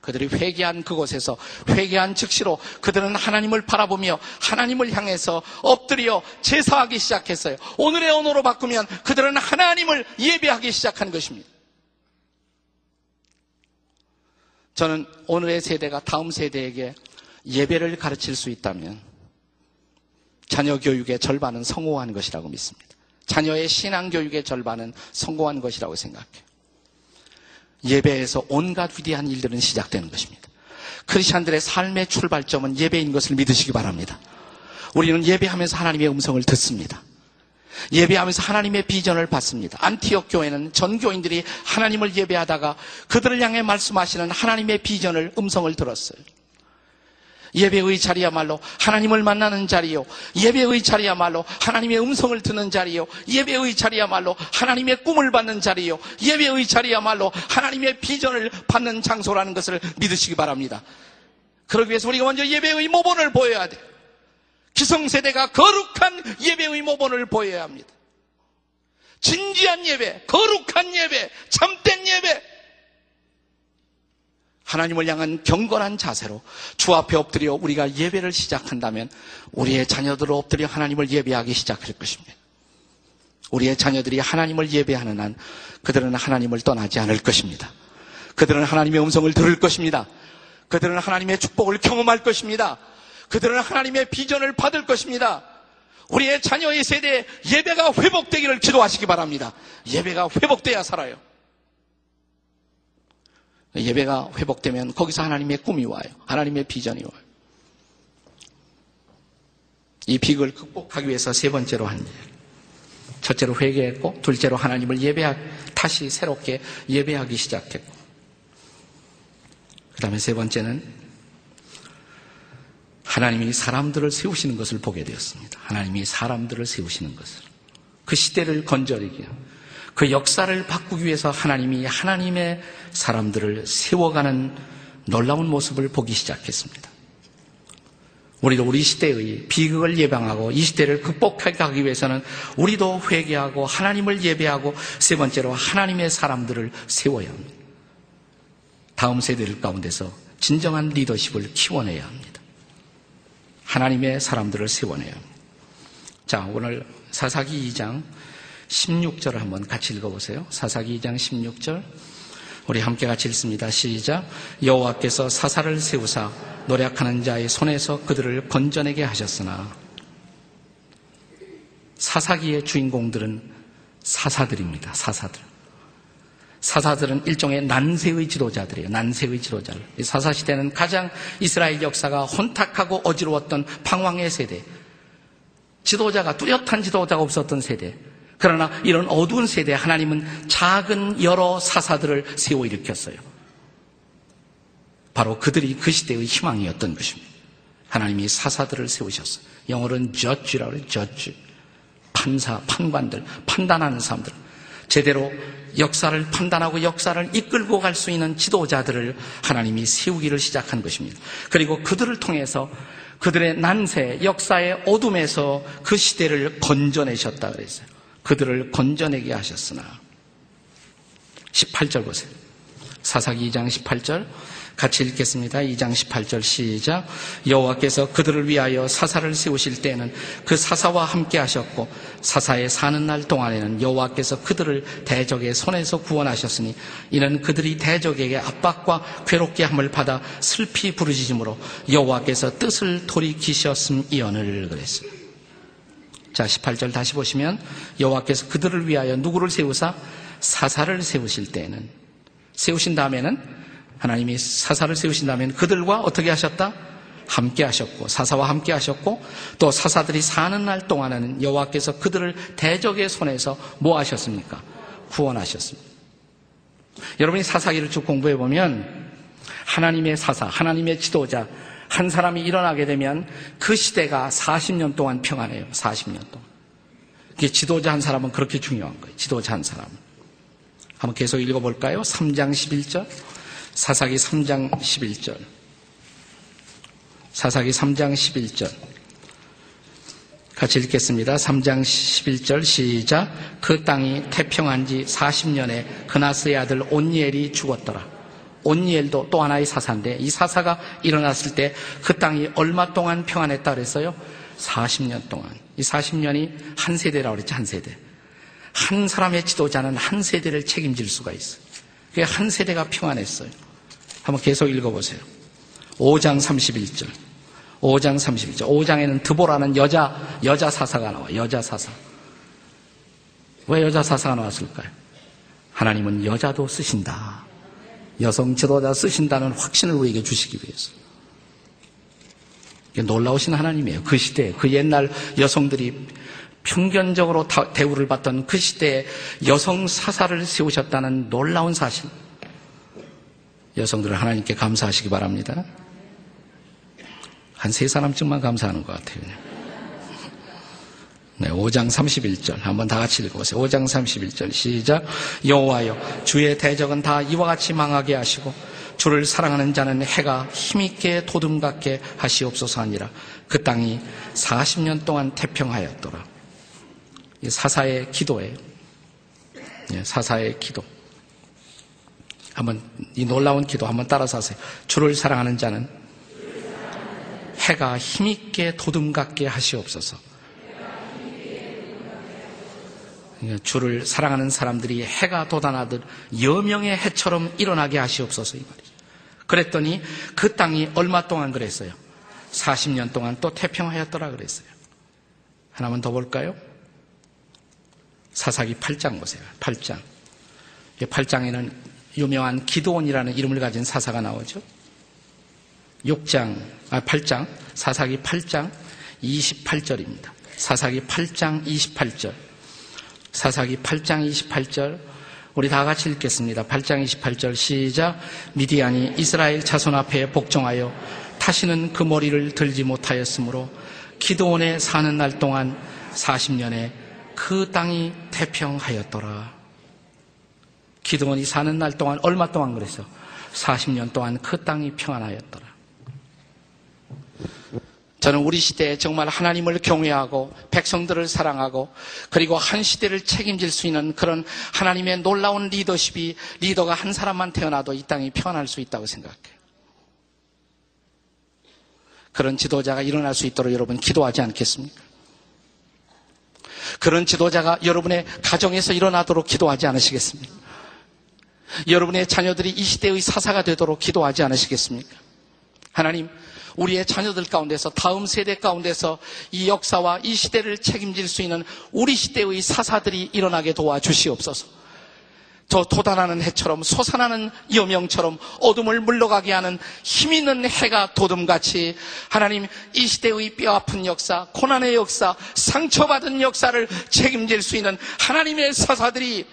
그들이 회개한 그곳에서 회개한 즉시로 그들은 하나님을 바라보며 하나님을 향해서 엎드려 제사하기 시작했어요. 오늘의 언어로 바꾸면 그들은 하나님을 예배하기 시작한 것입니다. 저는 오늘의 세대가 다음 세대에게 예배를 가르칠 수 있다면 자녀 교육의 절반은 성공한 것이라고 믿습니다. 자녀의 신앙 교육의 절반은 성공한 것이라고 생각해요. 예배에서 온갖 위대한 일들은 시작되는 것입니다. 크리스천들의 삶의 출발점은 예배인 것을 믿으시기 바랍니다. 우리는 예배하면서 하나님의 음성을 듣습니다. 예배하면서 하나님의 비전을 받습니다. 안티옥 교회는 전 교인들이 하나님을 예배하다가 그들을 향해 말씀하시는 하나님의 비전을 음성을 들었어요. 예배의 자리야말로 하나님을 만나는 자리요. 예배의 자리야말로 하나님의 음성을 듣는 자리요. 예배의 자리야말로 하나님의 꿈을 받는 자리요. 예배의 자리야말로 하나님의 비전을 받는 장소라는 것을 믿으시기 바랍니다. 그러기 위해서 우리가 먼저 예배의 모본을 보여야 돼. 기성세대가 거룩한 예배의 모본을 보여야 합니다. 진지한 예배, 거룩한 예배, 참된 예배, 하나님을 향한 경건한 자세로 주 앞에 엎드려 우리가 예배를 시작한다면 우리의 자녀들을 엎드려 하나님을 예배하기 시작할 것입니다. 우리의 자녀들이 하나님을 예배하는 한 그들은 하나님을 떠나지 않을 것입니다. 그들은 하나님의 음성을 들을 것입니다. 그들은 하나님의 축복을 경험할 것입니다. 그들은 하나님의 비전을 받을 것입니다. 우리의 자녀의 세대에 예배가 회복되기를 기도하시기 바랍니다. 예배가 회복돼야 살아요. 예배가 회복되면 거기서 하나님의 꿈이 와요. 하나님의 비전이 와요. 이 빅을 극복하기 위해서 세 번째로 한 일. 첫째로 회개했고, 둘째로 하나님을 예배하, 다시 새롭게 예배하기 시작했고, 그 다음에 세 번째는 하나님이 사람들을 세우시는 것을 보게 되었습니다. 하나님이 사람들을 세우시는 것을. 그 시대를 건져내기 그 역사를 바꾸기 위해서 하나님이 하나님의 사람들을 세워가는 놀라운 모습을 보기 시작했습니다. 우리도 우리 시대의 비극을 예방하고 이 시대를 극복하게 하기 위해서는 우리도 회개하고 하나님을 예배하고 세 번째로 하나님의 사람들을 세워야 합니다. 다음 세대들 가운데서 진정한 리더십을 키워내야 합니다. 하나님의 사람들을 세워내야 합니다. 자, 오늘 사사기 2장 16절을 한번 같이 읽어보세요. 사사기 2장 16절. 우리 함께 같이 읽습니다. 시작. 여호와께서 사사를 세우사 노력하는 자의 손에서 그들을 건져내게 하셨으나 사사기의 주인공들은 사사들입니다. 사사들. 사사들은 일종의 난세의 지도자들이에요. 난세의 지도자들. 사사 시대는 가장 이스라엘 역사가 혼탁하고 어지러웠던 방황의 세대. 지도자가 뚜렷한 지도자가 없었던 세대. 그러나 이런 어두운 세대에 하나님은 작은 여러 사사들을 세워 일으켰어요. 바로 그들이 그 시대의 희망이었던 것입니다. 하나님이 사사들을 세우셨어요. 영어로는 저주라고 해요. 저주. 판사, 판관들, 판단하는 사람들. 제대로 역사를 판단하고 역사를 이끌고 갈 수 있는 지도자들을 하나님이 세우기를 시작한 것입니다. 그리고 그들을 통해서 그들의 난세, 역사의 어둠에서 그 시대를 건져내셨다 그랬어요. 그들을 건져내게 하셨으나 18절 보세요. 사사기 2장 18절 같이 읽겠습니다. 2장 18절 시작. 여호와께서 그들을 위하여 사사를 세우실 때에는 그 사사와 함께 하셨고 사사에 사는 날 동안에는 여호와께서 그들을 대적의 손에서 구원하셨으니 이는 그들이 대적에게 압박과 괴롭게 함을 받아 슬피 부르짖음으로 여호와께서 뜻을 돌이키셨음이언을 그랬습니다. 자, 18절 다시 보시면 여호와께서 그들을 위하여 누구를 세우사 사사를 세우실 때에는 세우신 다음에는 하나님이 사사를 세우신 다면 그들과 어떻게 하셨다? 함께 하셨고 사사와 함께 하셨고 또 사사들이 사는 날 동안에는 여호와께서 그들을 대적의 손에서 뭐 하셨습니까? 구원하셨습니다. 여러분이 사사기를 쭉 공부해 보면 하나님의 사사, 하나님의 지도자 한 사람이 일어나게 되면 그 시대가 40년 동안 평안해요. 40년 동안. 그게 지도자 한 사람은 그렇게 중요한 거예요. 지도자 한 사람은. 한번 계속 읽어볼까요? 3장 11절. 사사기 3장 11절. 사사기 3장 11절. 같이 읽겠습니다. 3장 11절 시작. 그 땅이 태평한 지 40년에 그나스의 아들 온니엘이 죽었더라. 온니엘도 또 하나의 사사인데 이 사사가 일어났을 때 그 땅이 얼마 동안 평안했다 그랬어요? 40년 동안. 이 40년이 한 세대라고 그랬죠. 한 세대. 한 사람의 지도자는 한 세대를 책임질 수가 있어요. 그게 한 세대가 평안했어요. 한번 계속 읽어보세요. 5장 31절. 5장 31절. 5장에는 드보라는 여자, 여자 사사가 나와. 여자 사사. 왜 여자 사사가 나왔을까요? 하나님은 여자도 쓰신다. 여성 지도자 쓰신다는 확신을 우리에게 주시기 위해서. 놀라우신 하나님이에요. 그 시대, 그 옛날 여성들이 평균적으로 대우를 받던 그 시대에 여성 사사를 세우셨다는 놀라운 사실. 여성들은 하나님께 감사하시기 바랍니다. 한 세 사람쯤만 감사하는 것 같아요. 네, 5장 31절 한번 다 같이 읽어보세요. 5장 31절 시작 여호와여 주의 대적은 다 이와 같이 망하게 하시고 주를 사랑하는 자는 해가 힘있게 도둠같게 하시옵소서 하니라 그 땅이 40년 동안 태평하였더라. 사사의 기도예요. 예, 사사의 기도. 한번 이 놀라운 기도 한번 따라서 하세요. 주를 사랑하는 자는 해가 힘있게 도둠같게 하시옵소서. 그러니까 주를 사랑하는 사람들이 해가 돋아나듯 여명의 해처럼 일어나게 하시옵소서 이 말이죠. 그랬더니 그 땅이 얼마 동안 그랬어요? 40년 동안 또 태평하였더라 그랬어요. 하나만 더 볼까요? 사사기 8장 보세요. 8장. 8장에는 유명한 기도원이라는 이름을 가진 사사가 나오죠. 6장, 아, 8장, 사사기 8장 28절입니다. 사사기 8장 28절. 사사기 8장 28절. 우리 다 같이 읽겠습니다. 8장 28절 시작. 미디안이 이스라엘 자손 앞에 복종하여 다시는 그 머리를 들지 못하였으므로 기도원에 사는 날 동안 40년에 그 땅이 태평하였더라. 기드원이 사는 날 동안 얼마 동안 그랬어? 40년 동안 그 땅이 평안하였더라. 저는 우리 시대에 정말 하나님을 경외하고 백성들을 사랑하고 그리고 한 시대를 책임질 수 있는 그런 하나님의 놀라운 리더십이 리더가 한 사람만 태어나도 이 땅이 평안할 수 있다고 생각해요. 그런 지도자가 일어날 수 있도록 여러분 기도하지 않겠습니까? 그런 지도자가 여러분의 가정에서 일어나도록 기도하지 않으시겠습니까? 여러분의 자녀들이 이 시대의 사사가 되도록 기도하지 않으시겠습니까? 하나님, 우리의 자녀들 가운데서 다음 세대 가운데서 이 역사와 이 시대를 책임질 수 있는 우리 시대의 사사들이 일어나게 도와주시옵소서. 저 돋아나는 해처럼 솟아나는 여명처럼 어둠을 물러가게 하는 힘 있는 해가 도둠같이 하나님 이 시대의 뼈아픈 역사, 고난의 역사, 상처받은 역사를 책임질 수 있는 하나님의 사사들이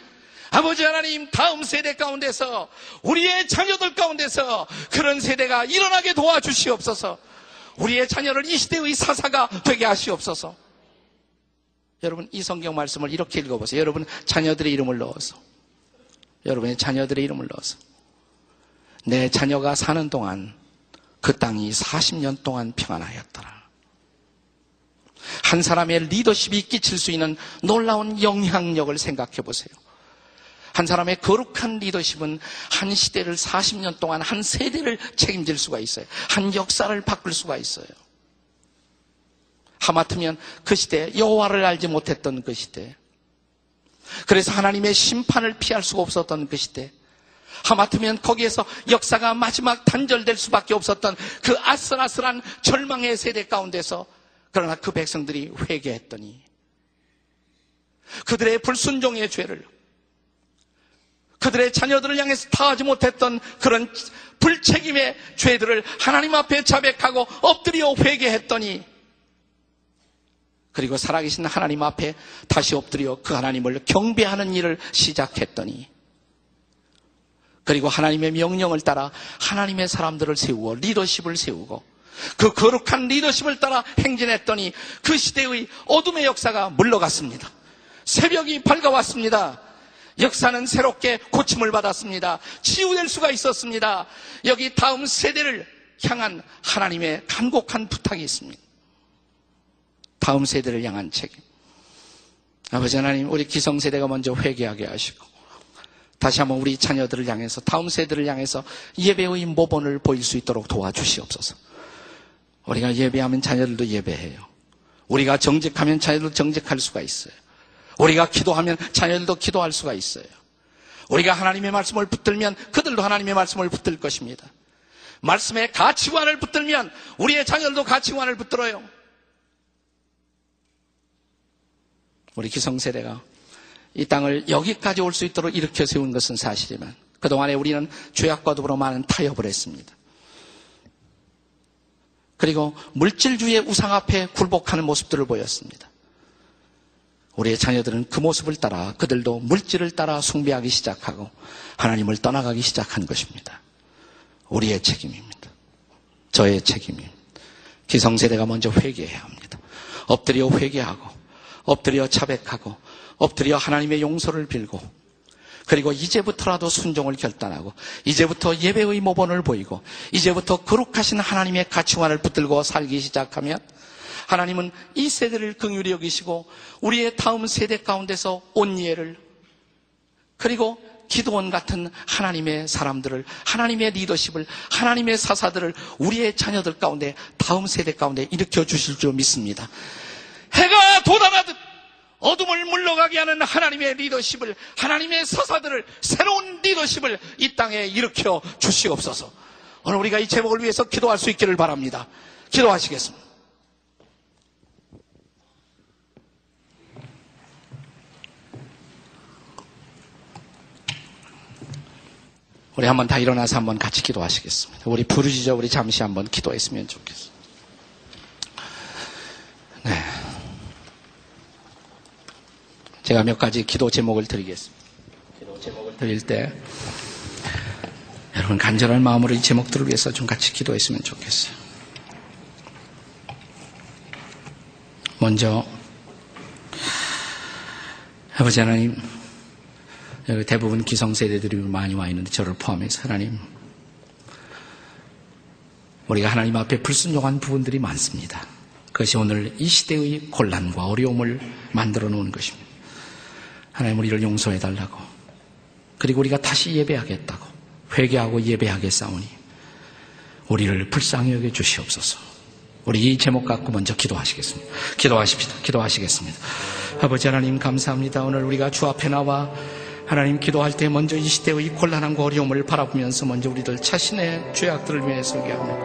아버지 하나님 다음 세대 가운데서 우리의 자녀들 가운데서 그런 세대가 일어나게 도와주시옵소서. 우리의 자녀를 이 시대의 사사가 되게 하시옵소서. 여러분 이 성경 말씀을 이렇게 읽어보세요. 여러분 자녀들의 이름을 넣어서 여러분의 자녀들의 이름을 넣어서 내 자녀가 사는 동안 그 땅이 40년 동안 평안하였더라. 한 사람의 리더십이 끼칠 수 있는 놀라운 영향력을 생각해 보세요. 한 사람의 거룩한 리더십은 한 시대를 40년 동안 한 세대를 책임질 수가 있어요. 한 역사를 바꿀 수가 있어요. 하마터면 그 시대 여호와를 알지 못했던 그 시대 그래서 하나님의 심판을 피할 수가 없었던 그 시대 하마터면 거기에서 역사가 마지막 단절될 수밖에 없었던 그 아슬아슬한 절망의 세대 가운데서 그러나 그 백성들이 회개했더니 그들의 불순종의 죄를 그들의 자녀들을 향해서 다하지 못했던 그런 불책임의 죄들을 하나님 앞에 자백하고 엎드려 회개했더니 그리고 살아계신 하나님 앞에 다시 엎드려 그 하나님을 경배하는 일을 시작했더니 그리고 하나님의 명령을 따라 하나님의 사람들을 세우고 리더십을 세우고 그 거룩한 리더십을 따라 행진했더니 그 시대의 어둠의 역사가 물러갔습니다. 새벽이 밝아왔습니다. 역사는 새롭게 고침을 받았습니다. 치유될 수가 있었습니다. 여기 다음 세대를 향한 하나님의 간곡한 부탁이 있습니다. 다음 세대를 향한 책임. 아버지 하나님, 우리 기성세대가 먼저 회개하게 하시고, 다시 한번 우리 자녀들을 향해서, 다음 세대를 향해서 예배의 모본을 보일 수 있도록 도와주시옵소서. 우리가 예배하면 자녀들도 예배해요. 우리가 정직하면 자녀들도 정직할 수가 있어요. 우리가 기도하면 자녀들도 기도할 수가 있어요. 우리가 하나님의 말씀을 붙들면 그들도 하나님의 말씀을 붙들 것입니다. 말씀의 가치관을 붙들면 우리의 자녀들도 가치관을 붙들어요. 우리 기성세대가 이 땅을 여기까지 올 수 있도록 일으켜 세운 것은 사실이지만 그동안에 우리는 죄악과 더불어 많은 타협을 했습니다. 그리고 물질주의 우상 앞에 굴복하는 모습들을 보였습니다. 우리의 자녀들은 그 모습을 따라 그들도 물질을 따라 숭배하기 시작하고 하나님을 떠나가기 시작한 것입니다. 우리의 책임입니다. 저의 책임입니다. 기성세대가 먼저 회개해야 합니다. 엎드려 회개하고 엎드려 자백하고 엎드려 하나님의 용서를 빌고 그리고 이제부터라도 순종을 결단하고 이제부터 예배의 모본을 보이고 이제부터 거룩하신 하나님의 가치관을 붙들고 살기 시작하면 하나님은 이 세대를 긍휼히 여기시고 우리의 다음 세대 가운데서 온예를 그리고 기도원 같은 하나님의 사람들을 하나님의 리더십을 하나님의 사사들을 우리의 자녀들 가운데 다음 세대 가운데 일으켜 주실 줄 믿습니다. 해가 돋아나듯 어둠을 물러가게 하는 하나님의 리더십을 하나님의 사사들을 새로운 리더십을 이 땅에 일으켜 주시옵소서. 오늘 우리가 이 제목을 위해서 기도할 수 있기를 바랍니다. 기도하시겠습니다. 우리 한번 다 일어나서 한번 같이 기도하시겠습니다. 우리 부르짖어 우리 잠시 한번 기도했으면 좋겠습니다. 네. 제가 몇 가지 기도 제목을 드리겠습니다. 기도 제목을 드릴 때 여러분 간절한 마음으로 이 제목들을 위해서 좀 같이 기도했으면 좋겠어요. 먼저 아버지 하나님 대부분 기성세대들이 많이 와 있는데 저를 포함해서 하나님 우리가 하나님 앞에 불순종한 부분들이 많습니다. 그것이 오늘 이 시대의 곤란과 어려움을 만들어 놓은 것입니다. 하나님 우리를 용서해 달라고 그리고 우리가 다시 예배하겠다고 회개하고 예배하겠사오니 우리를 불쌍히 여겨 주시옵소서. 우리 이 제목 갖고 먼저 기도하시겠습니다. 기도하십시다. 기도하시겠습니다. 아버지 하나님 감사합니다. 오늘 우리가 주 앞에 나와 하나님 기도할 때 먼저 이 시대의 곤란함과 어려움을 바라보면서 먼저 우리들 자신의 죄악들을 위해 서게 합니다.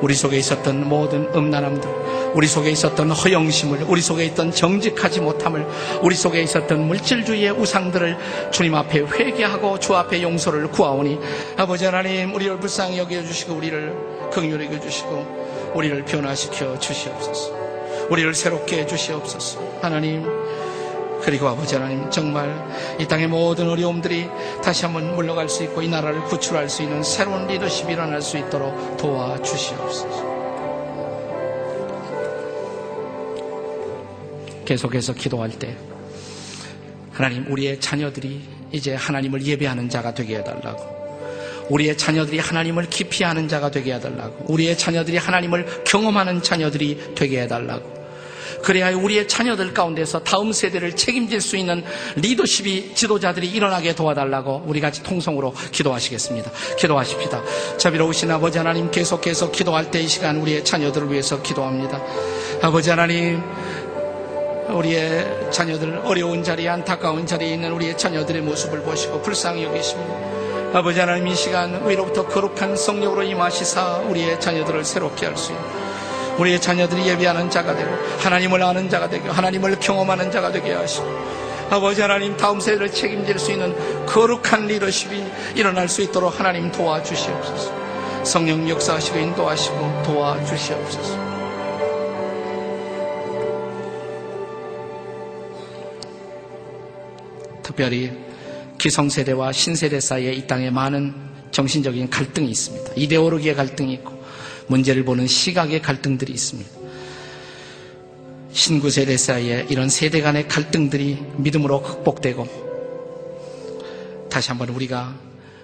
우리 속에 있었던 모든 음란함들, 우리 속에 있었던 허영심을, 우리 속에 있던 정직하지 못함을, 우리 속에 있었던 물질주의의 우상들을 주님 앞에 회개하고 주 앞에 용서를 구하오니 아버지 하나님 우리를 불쌍히 여겨주시고 우리를 긍휼히 여겨주시고 우리를 변화시켜 주시옵소서. 우리를 새롭게 해주시옵소서. 하나님 그리고 아버지 하나님 정말 이 땅의 모든 어려움들이 다시 한번 물러갈 수 있고 이 나라를 구출할 수 있는 새로운 리더십이 일어날 수 있도록 도와주시옵소서. 계속해서 기도할 때 하나님 우리의 자녀들이 이제 하나님을 예배하는 자가 되게 해달라고. 우리의 자녀들이 하나님을 아는 자가 되게 해달라고. 우리의 자녀들이 하나님을 경험하는 자녀들이 되게 해달라고 그래야 우리의 자녀들 가운데서 다음 세대를 책임질 수 있는 리더십이 지도자들이 일어나게 도와달라고 우리 같이 통성으로 기도하시겠습니다. 기도하십시다. 자비로우신 아버지 하나님 계속해서 기도할 때 이 시간 우리의 자녀들을 위해서 기도합니다. 아버지 하나님 우리의 자녀들 어려운 자리에 안타까운 자리에 있는 우리의 자녀들의 모습을 보시고 불쌍히 여기십니다. 아버지 하나님 이 시간 위로부터 거룩한 성령으로 임하시사 우리의 자녀들을 새롭게 할 수 있는 우리의 자녀들이 예비하는 자가 되고 하나님을 아는 자가 되고 하나님을 경험하는 자가 되게 하시고 아버지 하나님 다음 세대를 책임질 수 있는 거룩한 리더십이 일어날 수 있도록 하나님 도와주시옵소서. 성령 역사하시고 인도하시고 도와주시옵소서. 특별히 기성세대와 신세대 사이에 이 땅에 많은 정신적인 갈등이 있습니다. 이데올로기의 갈등이 있고 문제를 보는 시각의 갈등들이 있습니다. 신구 세대 사이에 이런 세대 간의 갈등들이 믿음으로 극복되고 다시 한번 우리가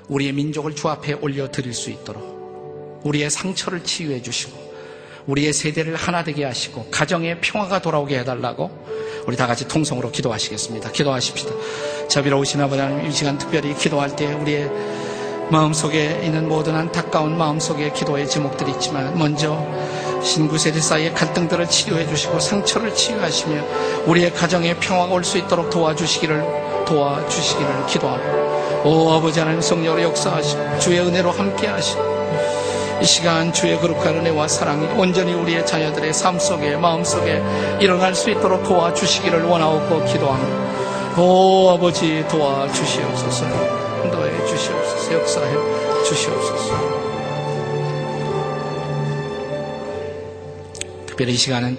우리의 민족을 주 앞에 올려 드릴 수 있도록 우리의 상처를 치유해 주시고 우리의 세대를 하나 되게 하시고 가정의 평화가 돌아오게 해달라고 우리 다 같이 통성으로 기도하시겠습니다. 기도하십시다. 자비로우신 아버지 하나님 이 시간 특별히 기도할 때 우리의 마음속에 있는 모든 안타까운 마음속에 기도의 제목들이 있지만 먼저 신구 세대 사이의 갈등들을 치유해 주시고 상처를 치유하시며 우리의 가정에 평화가 올 수 있도록 도와주시기를 도와주시기를 기도하고 오 아버지 하나님 성령으로 역사하시고 주의 은혜로 함께 하시고 이 시간 주의 거룩한 은혜와 사랑이 온전히 우리의 자녀들의 삶 속에 마음 속에 일어날 수 있도록 도와주시기를 원하고 기도합니다. 오 아버지 도와주시옵소서 인도해 주시옵소서 역사해 주시옵소서 특별히 이 시간은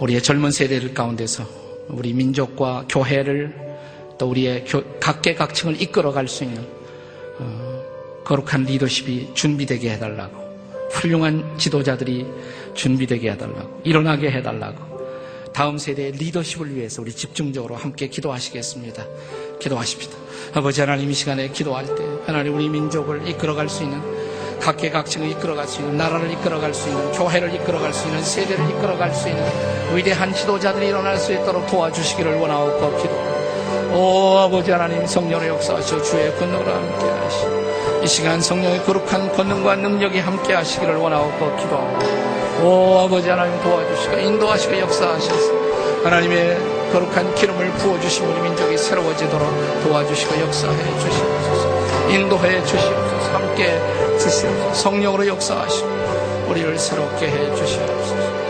우리의 젊은 세대들 가운데서 우리 민족과 교회를 또 우리의 각계각층을 이끌어갈 수 있는 어, 거룩한 리더십이 준비되게 해달라고 훌륭한 지도자들이 준비되게 해달라고 일어나게 해달라고 다음 세대의 리더십을 위해서 우리 집중적으로 함께 기도하시겠습니다. 기도하십시다. 아버지 하나님 이 시간에 기도할 때 하나님 우리 민족을 이끌어갈 수 있는 각계각층을 이끌어갈 수 있는 나라를 이끌어갈 수 있는 교회를 이끌어갈 수 있는 세대를 이끌어갈 수 있는 위대한 지도자들이 일어날 수 있도록 도와주시기를 원하고 기도합니다. 오 아버지 하나님 성령의 역사하시오 주의 권능으로 함께 하시오 이 시간 성령의 거룩한 권능과 능력이 함께 하시기를 원하고 기도합니다. 오 아버지 하나님 도와주시고 인도하시고 역사하셔서 하나님의 거룩한 기름을 부어주신 우리 민족이 새로워지도록 도와주시고 역사해 주시옵소서. 인도해 주시옵소서. 함께 주시옵소서. 성령으로 역사하시고 우리를 새롭게 해 주시옵소서.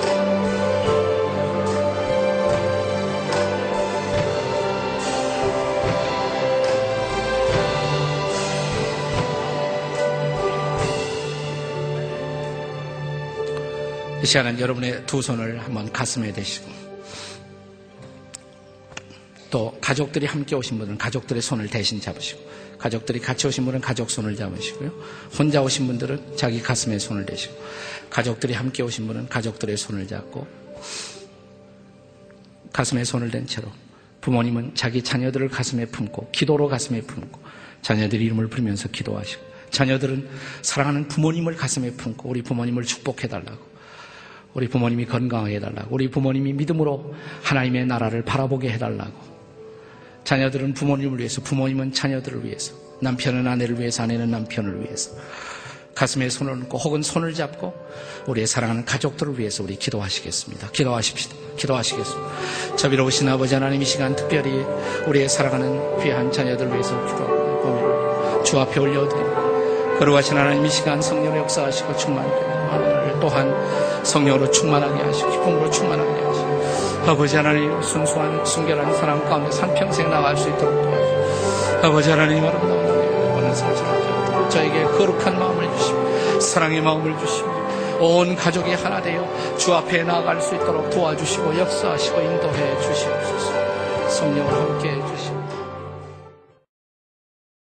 이 시간은 여러분의 두 손을 한번 가슴에 대시고 또 가족들이 함께 오신 분은 가족들의 손을 대신 잡으시고 가족들이 같이 오신 분은 가족 손을 잡으시고요. 혼자 오신 분들은 자기 가슴에 손을 대시고 가족들이 함께 오신 분은 가족들의 손을 잡고 가슴에 손을 댄 채로 부모님은 자기 자녀들을 가슴에 품고 기도로 가슴에 품고 자녀들 이름을 부르면서 기도하시고 자녀들은 사랑하는 부모님을 가슴에 품고 우리 부모님을 축복해 달라고 우리 부모님이 건강하게 해달라고. 우리 부모님이 믿음으로 하나님의 나라를 바라보게 해달라고. 자녀들은 부모님을 위해서, 부모님은 자녀들을 위해서, 남편은 아내를 위해서, 아내는 남편을 위해서. 가슴에 손을 얹고 혹은 손을 잡고 우리의 사랑하는 가족들을 위해서 우리 기도하시겠습니다. 기도하십시다. 기도하시겠습니다. 자비로우신 아버지 하나님 이 시간 특별히 우리의 사랑하는 귀한 자녀들 을 위해서 기도하고 주 앞에 올려드립니다. 거룩하신 하나님 이 시간 성령 역사하시고 충만하게 하나님을 또한 성령으로 충만하게 하시고 기쁨으로 충만하게 하시고 아버지 하나님 순수한 순결한 사람 가운데 산평생 나갈 수 있도록 도와주시고 아버지 하나님 아름다운 원한 사실을 저에게 거룩한 마음을 주시고 사랑의 마음을 주시고 온 가족이 하나 되어 주 앞에 나아갈 수 있도록 도와주시고 역사하시고 인도해 주시옵소서. 성령을 함께 해 주시고